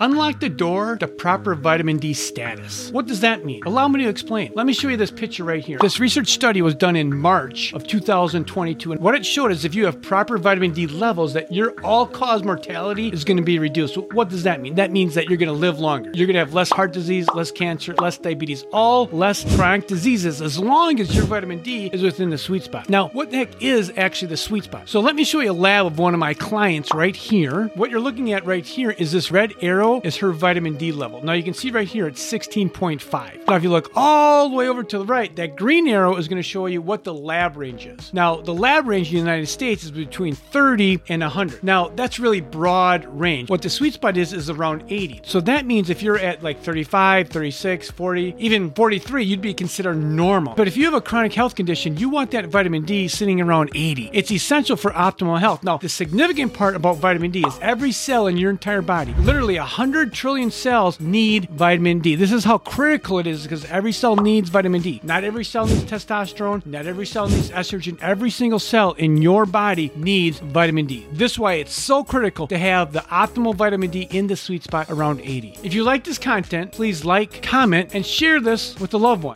Unlock the door to proper vitamin D status. What does that mean? Allow me to explain. Let me show you this picture right here. This research study was done in March of 2022, and what it showed is if you have proper vitamin D levels, that your all-cause mortality is going to be reduced. What does that mean? That means that you're going to live longer. You're going to have less heart disease, less cancer, less diabetes, all less chronic diseases, as long as your vitamin D is within the sweet spot. Now, what the heck is actually the sweet spot? So let me show you a lab of one of my clients right here. What you're looking at right here is this red arrow is her vitamin D level. Now you can see right here it's 16.5. Now if you look all the way over to the right, that green arrow is going to show you what the lab range is. Now the lab range in the United States is between 30 and 100. Now that's really broad range. What the sweet spot is is around 80. So that means if you're at like 35, 36, 40, even 43, you'd be considered normal. But if you have a chronic health condition, you want that vitamin D sitting around 80. It's essential for optimal health. Now the significant part about vitamin D is every cell in your entire body, literally 100 trillion cells need vitamin D. This is how critical it is because every cell needs vitamin D. Not every cell needs testosterone, not every cell needs estrogen. Every single cell in your body needs vitamin D. This is why it's so critical to have the optimal vitamin D in the sweet spot around 80. If you like this content, please like, comment, and share this with a loved one.